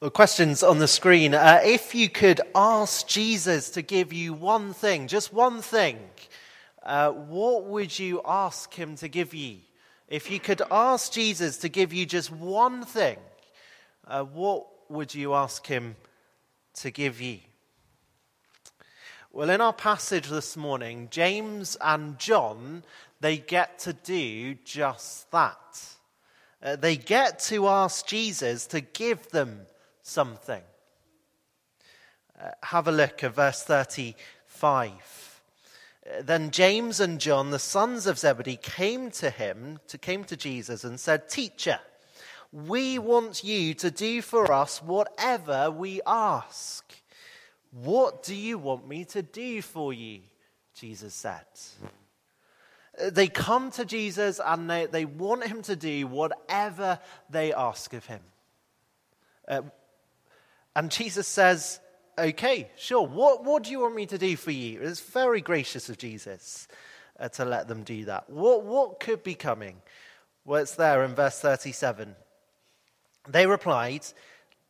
Well, questions on the screen. Uh, if you could ask Jesus to give you one thing, just one thing, uh, what would you ask him to give you? If you could ask Jesus to give you just one thing, uh, what would you ask him to give you? Well, in our passage this morning, James and John, they get to do just that. Uh, they get to ask Jesus to give them something. Uh, have a look at verse 35. Uh, then James and John, the sons of Zebedee, came to him, to, came to Jesus and said, Teacher, we want you to do for us whatever we ask. What do you want me to do for you? Jesus said. They come to Jesus and they, they want him to do whatever they ask of him. Uh, and Jesus says, Okay, sure. What, what do you want me to do for you? It's very gracious of Jesus uh, to let them do that. What, what could be coming? Well, it's there in verse 37. They replied,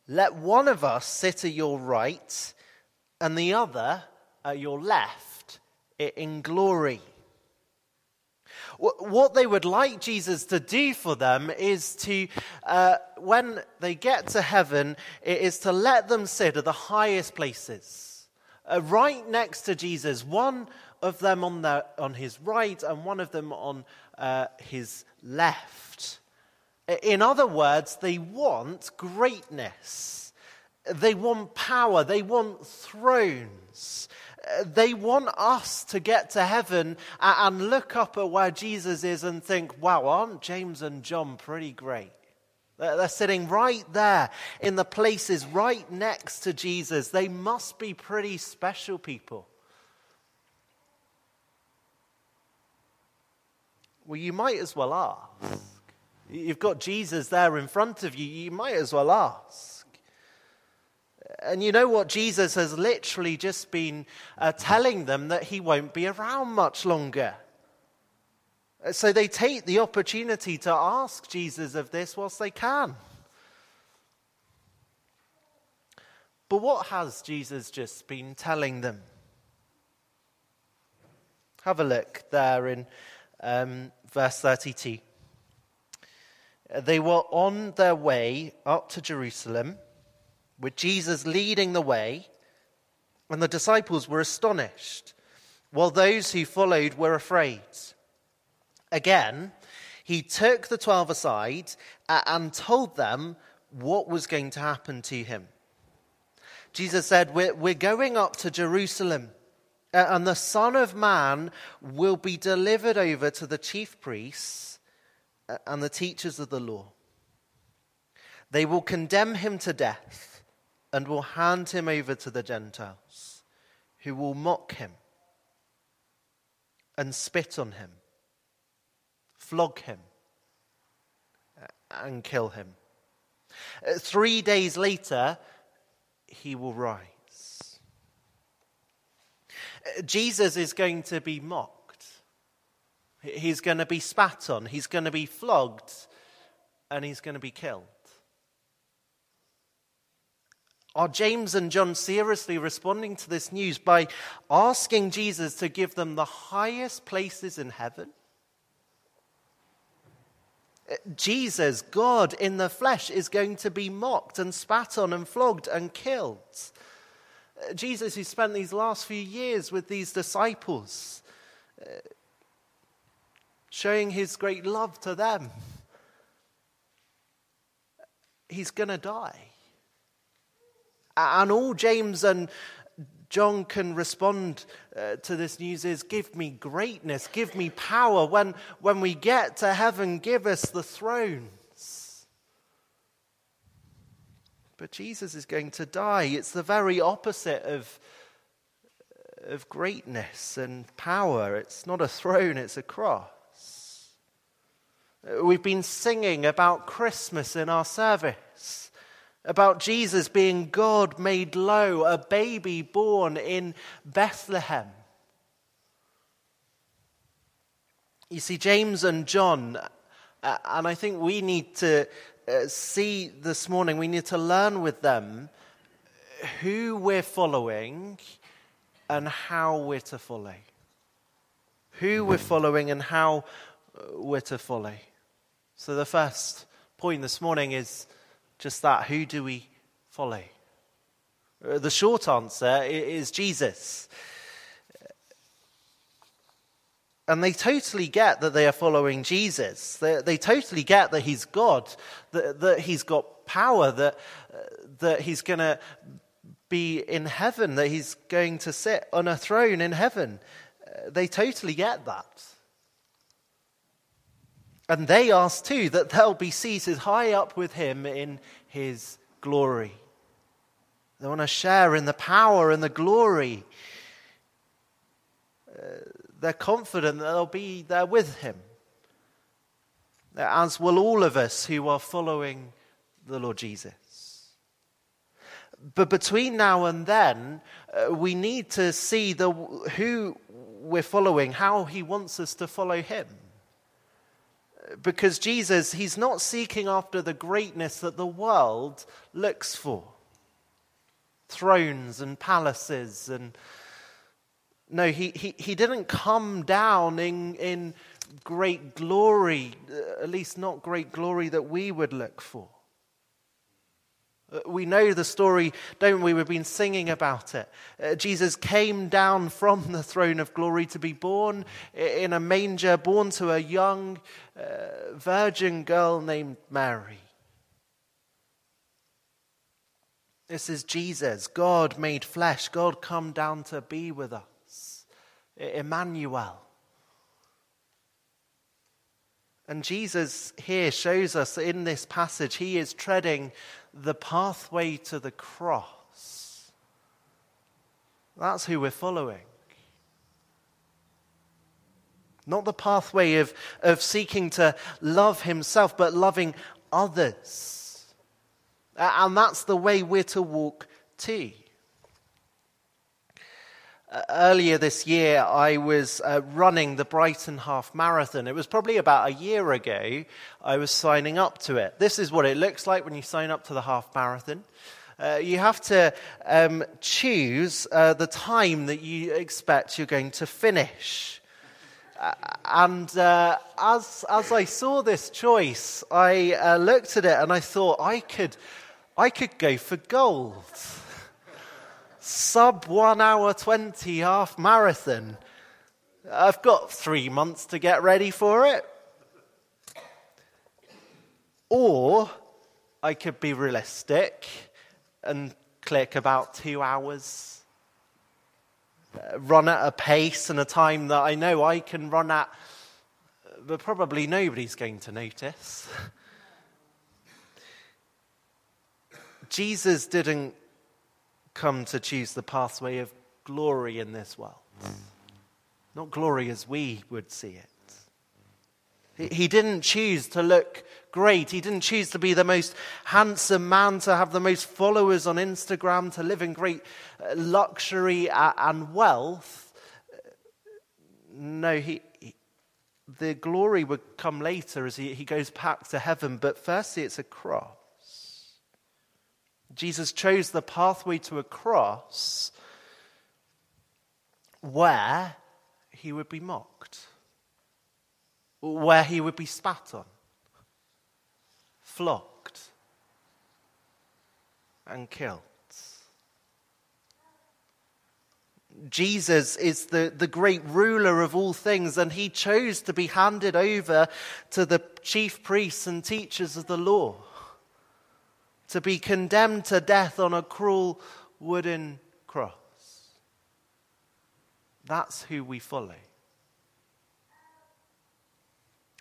Let one of us sit at your right and the other at your left in glory. What they would like Jesus to do for them is to, uh, when they get to heaven, it is to let them sit at the highest places, uh, right next to Jesus, one of them on, the, on his right and one of them on uh, his left. In other words, they want greatness. They want power. They want thrones. They want us to get to heaven and look up at where Jesus is and think, wow, aren't James and John pretty great? They're sitting right there in the places right next to Jesus. They must be pretty special people. Well, you might as well ask. You've got Jesus there in front of you. You might as well ask. And you know what? Jesus has literally just been uh, telling them that he won't be around much longer. So they take the opportunity to ask Jesus of this whilst they can. But what has Jesus just been telling them? Have a look there in um, verse 32. They were on their way up to Jerusalem with Jesus leading the way, and the disciples were astonished, while those who followed were afraid. Again, he took the twelve aside uh, and told them what was going to happen to him. Jesus said, We're, we're going up to Jerusalem, uh, and the Son of Man will be delivered over to the chief priests uh, and the teachers of the law. They will condemn him to death and will hand him over to the Gentiles, who will mock him and spit on him, flog him, and kill him. Uh, three days later, he will rise. Uh, Jesus is going to be mocked. He's going to be spat on, he's going to be flogged, and he's going to be killed. Are James and John seriously responding to this news by asking Jesus to give them the highest places in heaven? Uh, Jesus, God in the flesh, is going to be mocked and spat on and flogged and killed. Uh, Jesus, who spent these last few years with these disciples, uh, showing his great love to them. He's going to die. And all James and John can respond uh, to this news is give me greatness, give me power. When, when we get to heaven, give us the thrones. But Jesus is going to die. It's the very opposite of, of greatness and power. It's not a throne, it's a cross. We've been singing about Christmas in our service, about Jesus being God made low, a baby born in Bethlehem. You see, James and John, uh, and I think we need to, uh, see this morning, we need to learn with them who we're following and how we're to follow. Who we're following and how uh, we're to follow. So, the first point this morning is just that who do we follow? Uh, the short answer is Jesus. And they totally get that they are following Jesus. They, they totally get that he's God, that, that he's got power, that, uh, that he's going to be in heaven, that he's going to sit on a throne in heaven. Uh, they totally get that. And they ask too that they'll be seated high up with him in his glory. They want to share in the power and the glory. Uh, they're confident that they'll be there with him. As will all of us who are following the Lord Jesus. But between now and then, uh, we need to see the, who we're following, how he wants us to follow him. Because Jesus, he's not seeking after the greatness that the world looks for. Thrones and palaces and no he, he, he didn't come down in, in great glory at least not great glory that we would look for we know the story, don't we? We've been singing about it. Uh, Jesus came down from the throne of glory to be born in a manger, born to a young uh, virgin girl named Mary. This is Jesus, God made flesh, God come down to be with us. Emmanuel. And Jesus here shows us in this passage, he is treading the pathway to the cross. That's who we're following. Not the pathway of, of seeking to love himself, but loving others. And that's the way we're to walk too. Earlier this year, I was uh, running the Brighton Half Marathon. It was probably about a year ago I was signing up to it. This is what it looks like when you sign up to the Half Marathon. Uh, you have to um, choose uh, the time that you expect you're going to finish. Uh, and uh, as, as I saw this choice, I looked at it and I thought I could, I could go for gold sub one hour 20 half marathon. I've got three months to get ready for it. Or I could be realistic and click about two hours, uh, run at a pace and a time that I know I can run at, but probably nobody's going to notice. Jesus didn't come to choose the pathway of glory in this world. Not glory as we would see it. He didn't choose to look great. He didn't choose to be the most handsome man, to have the most followers on Instagram, to live in great uh, luxury and wealth. No, he the glory would come later as he, he goes back to heaven. But firstly, it's a cross. Jesus chose the pathway to a cross where he would be mocked, where he would be spat on, flogged, and killed. Jesus is the, the great ruler of all things, and he chose to be handed over to the chief priests and teachers of the law to be condemned to death on a cruel wooden cross. That's who we follow.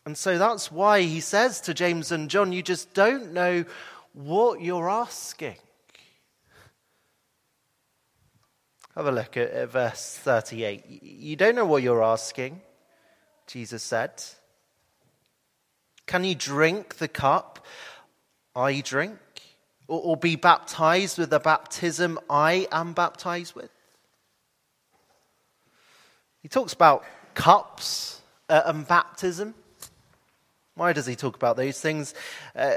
And so that's why he says to James and John, You just don't know what you're asking. Have a look at, at verse 38. You don't know what you're asking, Jesus said. Can you drink the cup I drink? Or, or be baptized with the baptism I am baptized with? He talks about cups uh, and baptism. Why does he talk about those things? Uh,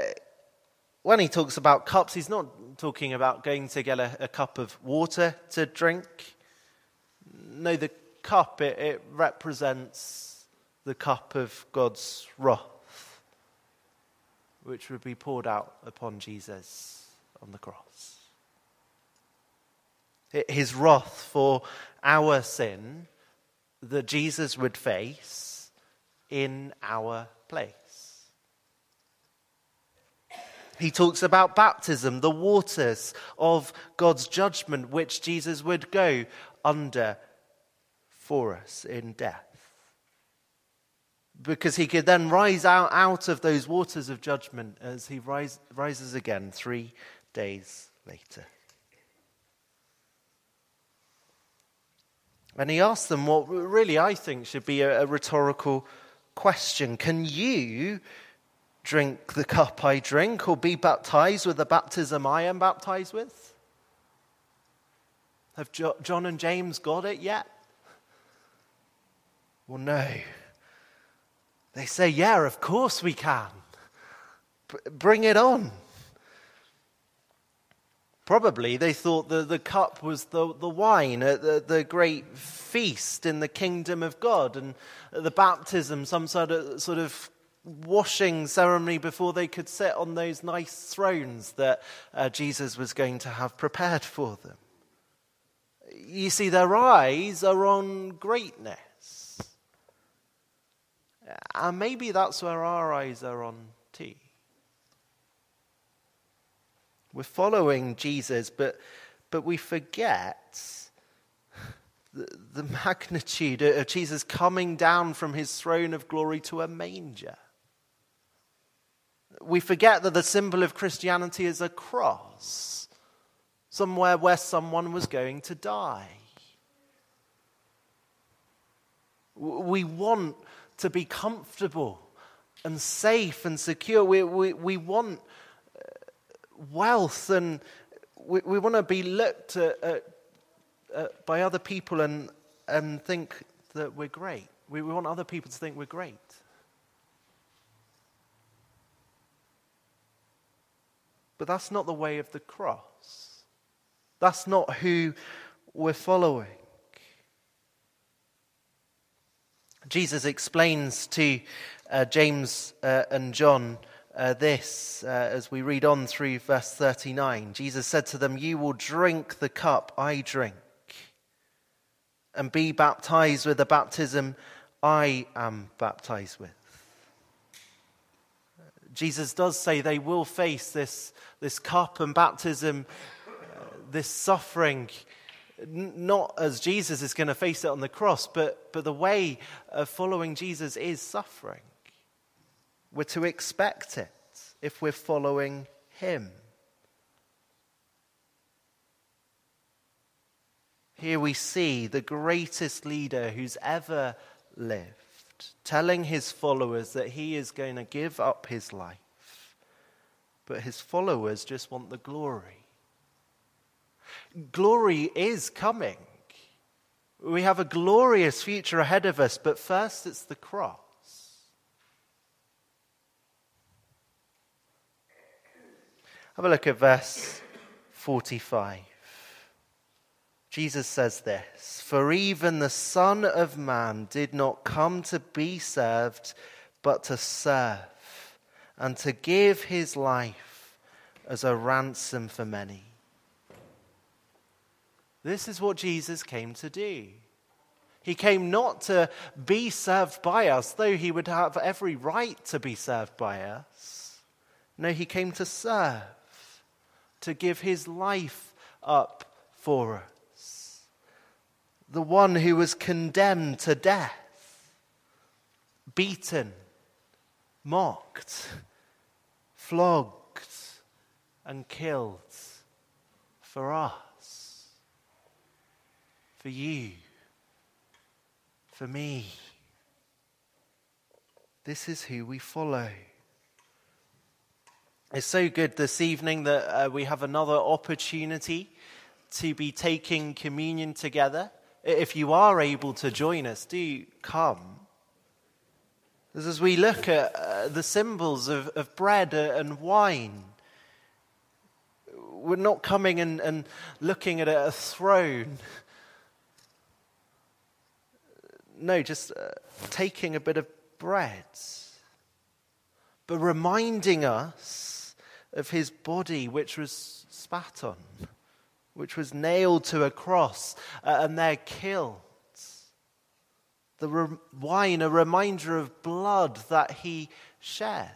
when he talks about cups, he's not talking about going to get a, a cup of water to drink. No, the cup, it, it represents the cup of God's wrath, which would be poured out upon Jesus on the cross. His wrath for our sin that Jesus would face in our place. He talks about baptism, the waters of God's judgment, which Jesus would go under for us in death. Because he could then rise out, out of those waters of judgment as he rise, rises again three days later. And he asked them what really I think should be a, a rhetorical question Can you drink the cup I drink or be baptized with the baptism I am baptized with? Have jo- John and James got it yet? Well, no. They say, Yeah, of course we can. B- bring it on. Probably they thought the, the cup was the, the wine at the, the great feast in the kingdom of God, and the baptism, some sort of, sort of washing ceremony before they could sit on those nice thrones that uh, Jesus was going to have prepared for them. You see, their eyes are on greatness. And maybe that's where our eyes are on too. We're following Jesus, but, but we forget the, the magnitude of Jesus coming down from his throne of glory to a manger. We forget that the symbol of Christianity is a cross, somewhere where someone was going to die. We want to be comfortable and safe and secure. We, we, we want wealth and we, we want to be looked at, at, at, by other people and, and think that we're great. We, we want other people to think we're great. But that's not the way of the cross. That's not who we're following. Jesus explains to uh, James uh, and John uh, this uh, as we read on through verse 39. Jesus said to them, You will drink the cup I drink and be baptized with the baptism I am baptized with. Jesus does say they will face this, this cup and baptism, uh, this suffering, not as Jesus is going to face it on the cross, but, but the way of following Jesus is suffering. We're to expect it if we're following Him. Here we see the greatest leader who's ever lived telling his followers that he is going to give up his life. But his followers just want the glory. Glory is coming. We have a glorious future ahead of us, but first it's the cross. Have a look at verse 45. Jesus says this For even the Son of Man did not come to be served, but to serve, and to give his life as a ransom for many. This is what Jesus came to do. He came not to be served by us, though he would have every right to be served by us. No, he came to serve to give his life up for us. The one who was condemned to death, beaten, mocked, flogged, and killed for us, for you, for me. This is who we follow. It's so good this evening that uh, we have another opportunity to be taking communion together. If you are able to join us, do come. As we look at uh, the symbols of, of bread and wine, We're not coming and, and looking at a throne. No, just uh, taking a bit of bread, but reminding us of his body, which was spat on, which was nailed to a cross, uh, and they're killed. The re- wine, a reminder of blood that he shed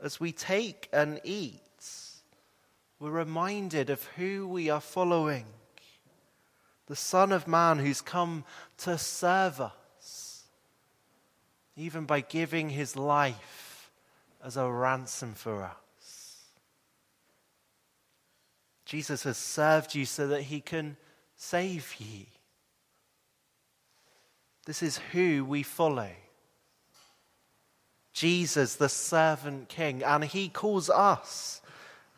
as we take and eat, we're reminded of who we are following the Son of Man who's come to serve us, even by giving his life as a ransom for us. Jesus has served you so that he can save you. This is who we follow. Jesus, the servant king, and he calls us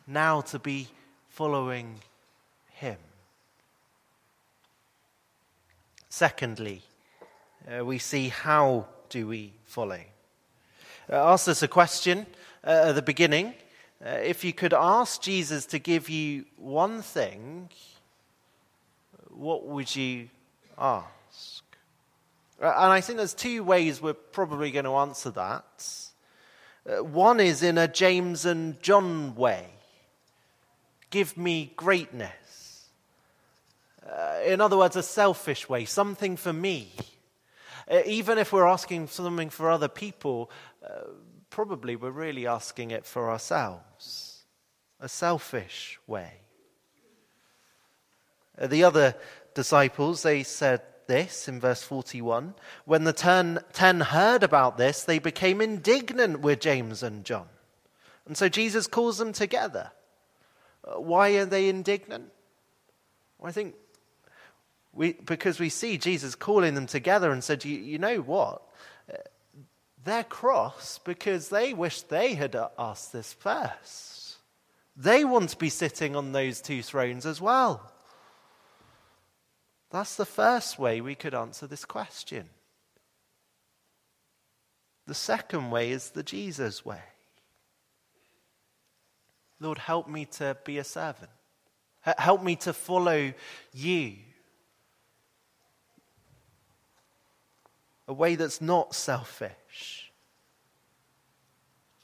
now to be following him. Secondly, uh, we see how do we follow. Uh, ask us a question uh, at the beginning. Uh, if you could ask Jesus to give you one thing, what would you ask? Uh, and I think there's two ways we're probably going to answer that. Uh, one is in a James and John way give me greatness. Uh, in other words, a selfish way, something for me. Uh, even if we're asking something for other people, uh, probably we're really asking it for ourselves. A selfish way. Uh, the other disciples, they said, this in verse 41. When the ten, ten heard about this, they became indignant with James and John. And so Jesus calls them together. Uh, why are they indignant? Well, I think we, because we see Jesus calling them together and said, You, you know what? Uh, they're cross because they wish they had asked this first. They want to be sitting on those two thrones as well. That's the first way we could answer this question. The second way is the Jesus way. Lord, help me to be a servant. Help me to follow you. A way that's not selfish,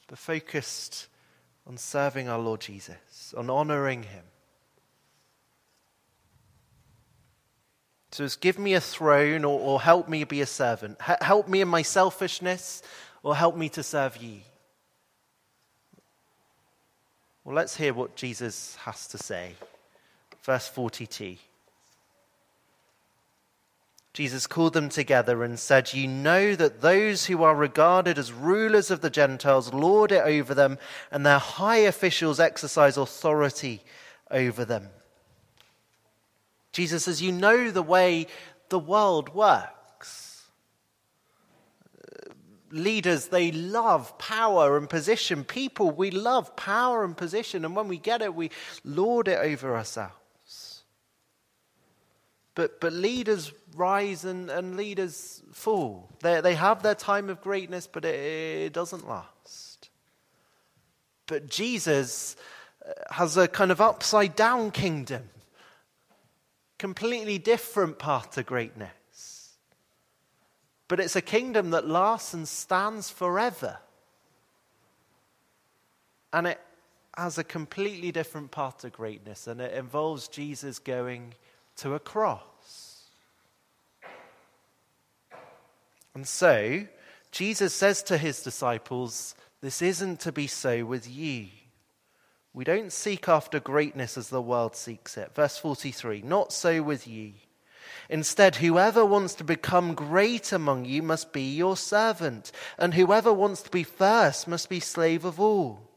but focused on serving our Lord Jesus, on honoring him. So it's give me a throne or, or help me be a servant. H- help me in my selfishness or help me to serve ye. Well, let's hear what Jesus has to say. Verse 42. Jesus called them together and said, You know that those who are regarded as rulers of the Gentiles lord it over them, and their high officials exercise authority over them. Jesus says, You know the way the world works. Uh, leaders, they love power and position. People, we love power and position. And when we get it, we lord it over ourselves. But, but leaders rise and, and leaders fall. They, they have their time of greatness, but it, it doesn't last. But Jesus uh, has a kind of upside down kingdom completely different path to greatness. But it's a kingdom that lasts and stands forever. And it has a completely different path to greatness, and it involves Jesus going to a cross. And so, Jesus says to his disciples, This isn't to be so with you. We don't seek after greatness as the world seeks it. Verse 43 Not so with ye. Instead, whoever wants to become great among you must be your servant, and whoever wants to be first must be slave of all.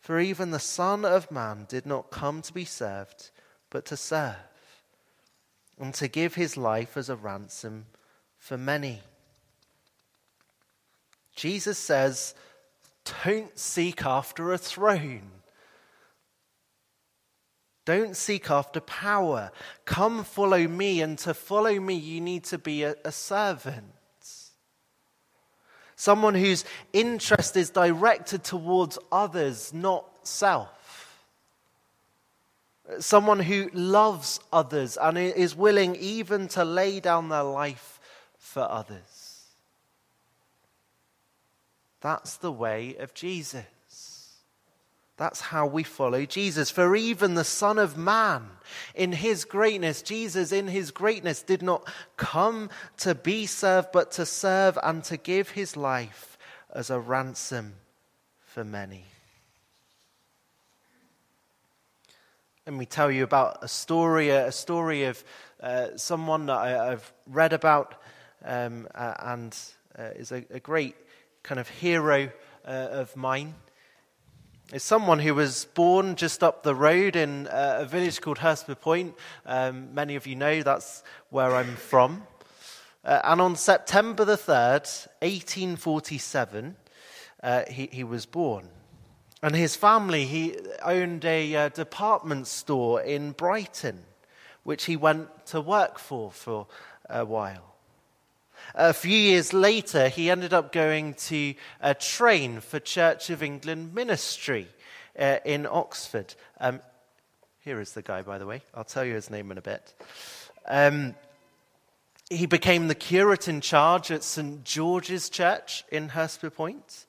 For even the Son of Man did not come to be served, but to serve, and to give his life as a ransom for many. Jesus says, Don't seek after a throne. Don't seek after power. Come follow me. And to follow me, you need to be a, a servant. Someone whose interest is directed towards others, not self. someone who loves others and is willing even to lay down their life for others. That's the way of Jesus. That's how we follow Jesus. For even the Son of Man, in his greatness, Jesus in his greatness did not come to be served, but to serve and to give his life as a ransom for many. Let me tell you about a story, a story of uh, someone that I, have read about um, and uh, is a, a, great kind of hero uh, of mine is someone who was born just up the road in uh, a village called Hurstpierpoint. Um, many of you know that's where I'm from. Uh, and on September the 3rd, 1847, uh, he, he, was born. And his family, he owned a uh, department store in Brighton, which he went to work for for a while. A few years later, he ended up going to uh, train for Church of England ministry uh, in Oxford. Um, here is the guy, by the way. I'll tell you his name in a bit. Um, he became the curate in charge at St. George's Church in Hurstpierpoint.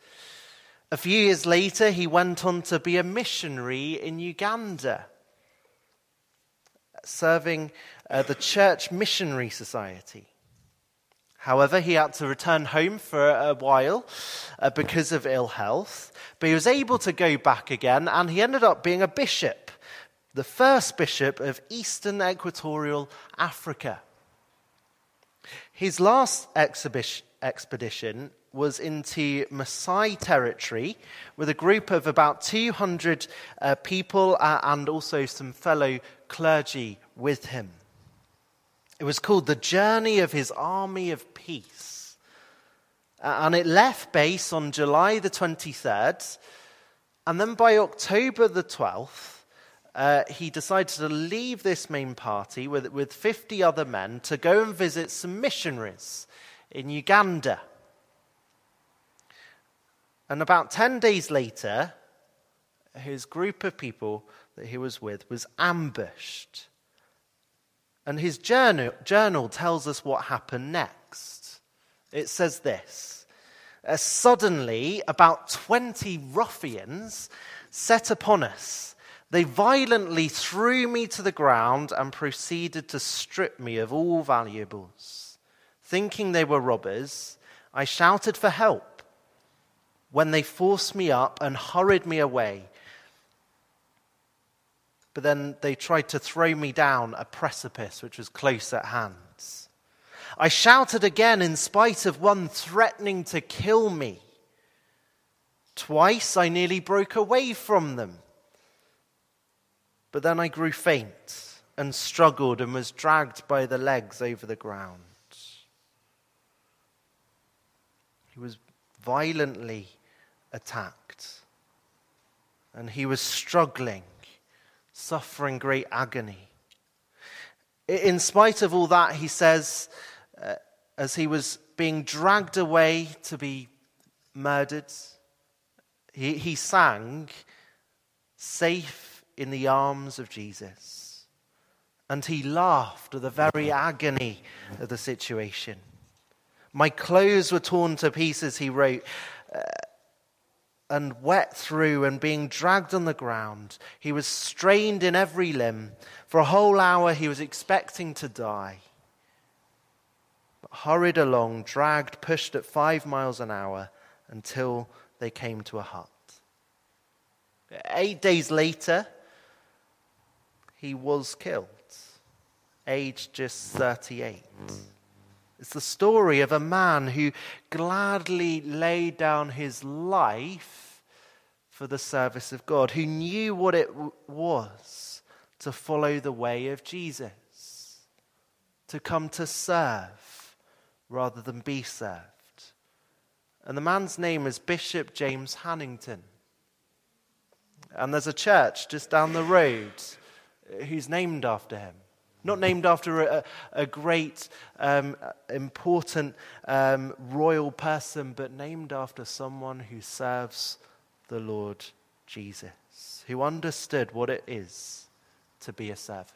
A few years later, he went on to be a missionary in Uganda, serving uh, the Church Missionary Society. However, he had to return home for a while uh, because of ill health, but he was able to go back again, and he ended up being a bishop, the first bishop of Eastern Equatorial Africa. His last expedition was into Maasai territory with a group of about 200 uh, people uh, and also some fellow clergy with him. It was called The Journey of His Army of Peace. And it left base on July the 23rd. And then by October the 12th, uh, he decided to leave this main party with, with 50 other men to go and visit some missionaries in Uganda. And about 10 days later, his group of people that he was with was ambushed and his journal, journal tells us what happened next. It says this uh, Suddenly, about 20 ruffians set upon us. They violently threw me to the ground and proceeded to strip me of all valuables. Thinking they were robbers, I shouted for help when they forced me up and hurried me away but then they tried to throw me down a precipice which was close at hand. I shouted again in spite of one threatening to kill me. Twice I nearly broke away from them. But then I grew faint and struggled and was dragged by the legs over the ground. He was violently attacked and he was struggling suffering great agony. In spite of all that, he says, uh, as he was being dragged away to be murdered, he, he sang, Safe in the arms of Jesus. And he laughed at the very agony of the situation. My clothes were torn to pieces, he wrote. Uh, and wet through and being dragged on the ground. He was strained in every limb. For a whole hour, he was expecting to die. But hurried along, dragged, pushed at five miles an hour until they came to a hut. Eight days later, he was killed, aged just 38. It's the story of a man who gladly laid down his life for the service of God, who knew what it w- was to follow the way of Jesus, to come to serve rather than be served. And the man's name is Bishop James Hannington. And there's a church just down the road who's named after him. Not named after a, a great, um, important um, royal person, but named after someone who serves the Lord Jesus, who understood what it is to be a servant.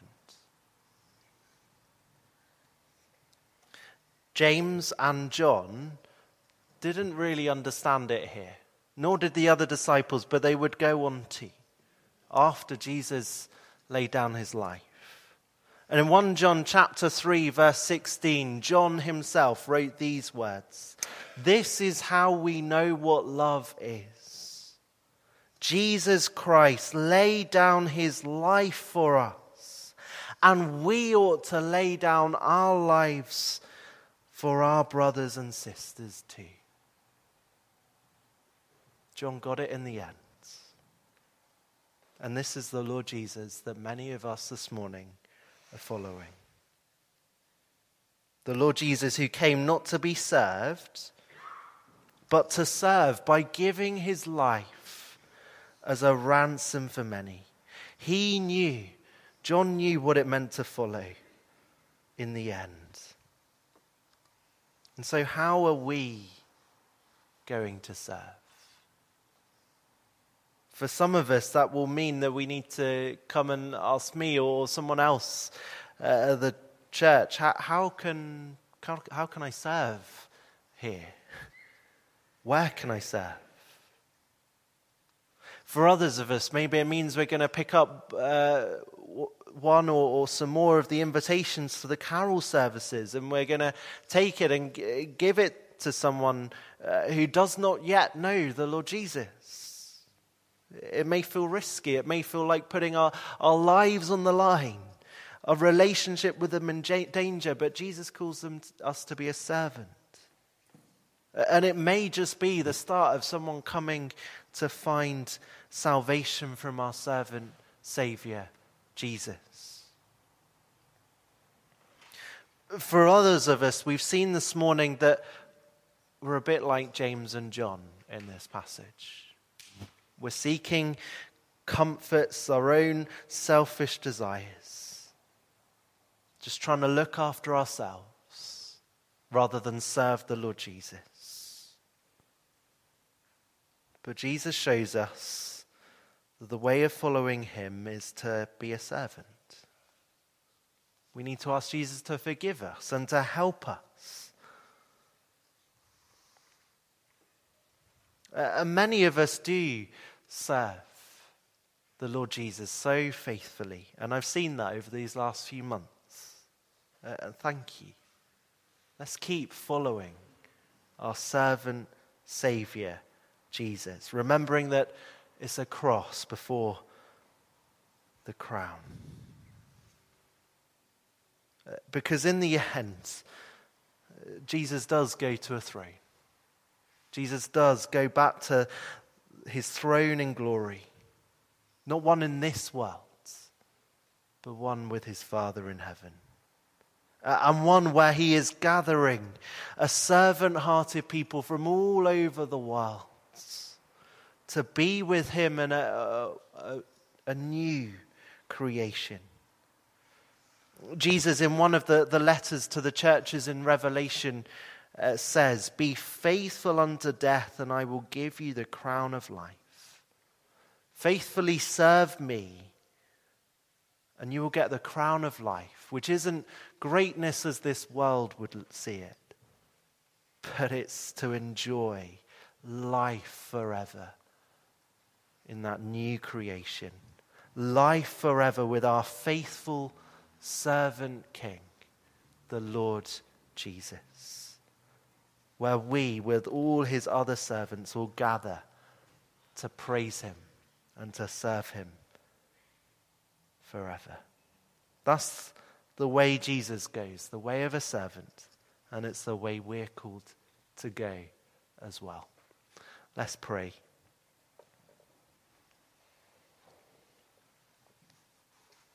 James and John didn't really understand it here, nor did the other disciples, but they would go on to after Jesus laid down his life. And in 1 John chapter 3 verse 16, John himself wrote these words. This is how we know what love is. Jesus Christ laid down his life for us, and we ought to lay down our lives for our brothers and sisters too. John got it in the end. And this is the Lord Jesus that many of us this morning are following. The Lord Jesus who came not to be served, but to serve by giving his life as a ransom for many. He knew, John knew what it meant to follow in the end. And so, how are we going to serve? For some of us, that will mean that we need to come and ask me or someone else uh, at the church, how, how, can, how, how can I serve here? Where can I serve? For others of us, maybe it means we're going to pick up uh, one or, or, some more of the invitations to the carol services and we're going to take it and g- give it to someone uh, who does not yet know the Lord Jesus. It may feel risky. It may feel like putting our, our lives on the line, a relationship with them in danger, but Jesus calls them, us to be a servant. And it may just be the start of someone coming to find salvation from our servant Savior, Jesus. For others of us, we've seen this morning that we're a bit like James and John in this passage. We're seeking comforts, our own selfish desires. Just trying to look after ourselves rather than serve the Lord Jesus. But Jesus shows us that the way of following him is to be a servant. We need to ask Jesus to forgive us and to help us. Uh, and many of us do serve the Lord Jesus so faithfully. And I've seen that over these last few months. Uh, and thank you. Let's keep following our servant Savior, Jesus, remembering that it's a cross before the crown. Uh, because in the end, uh, Jesus does go to a throne. Jesus does go back to his throne in glory. Not one in this world, but one with his Father in heaven. Uh, and one where he is gathering a servant hearted people from all over the world to be with him in a, a, a new creation. Jesus, in one of the, the letters to the churches in Revelation, uh, says, Be faithful unto death, and I will give you the crown of life. Faithfully serve me, and you will get the crown of life, which isn't greatness as this world would see it, but it's to enjoy life forever in that new creation. Life forever with our faithful servant King, the Lord Jesus where we, with all his other servants, will gather to praise him and to serve him forever. That's the way Jesus goes, the way of a servant, and it's the way we're called to go as well. Let's pray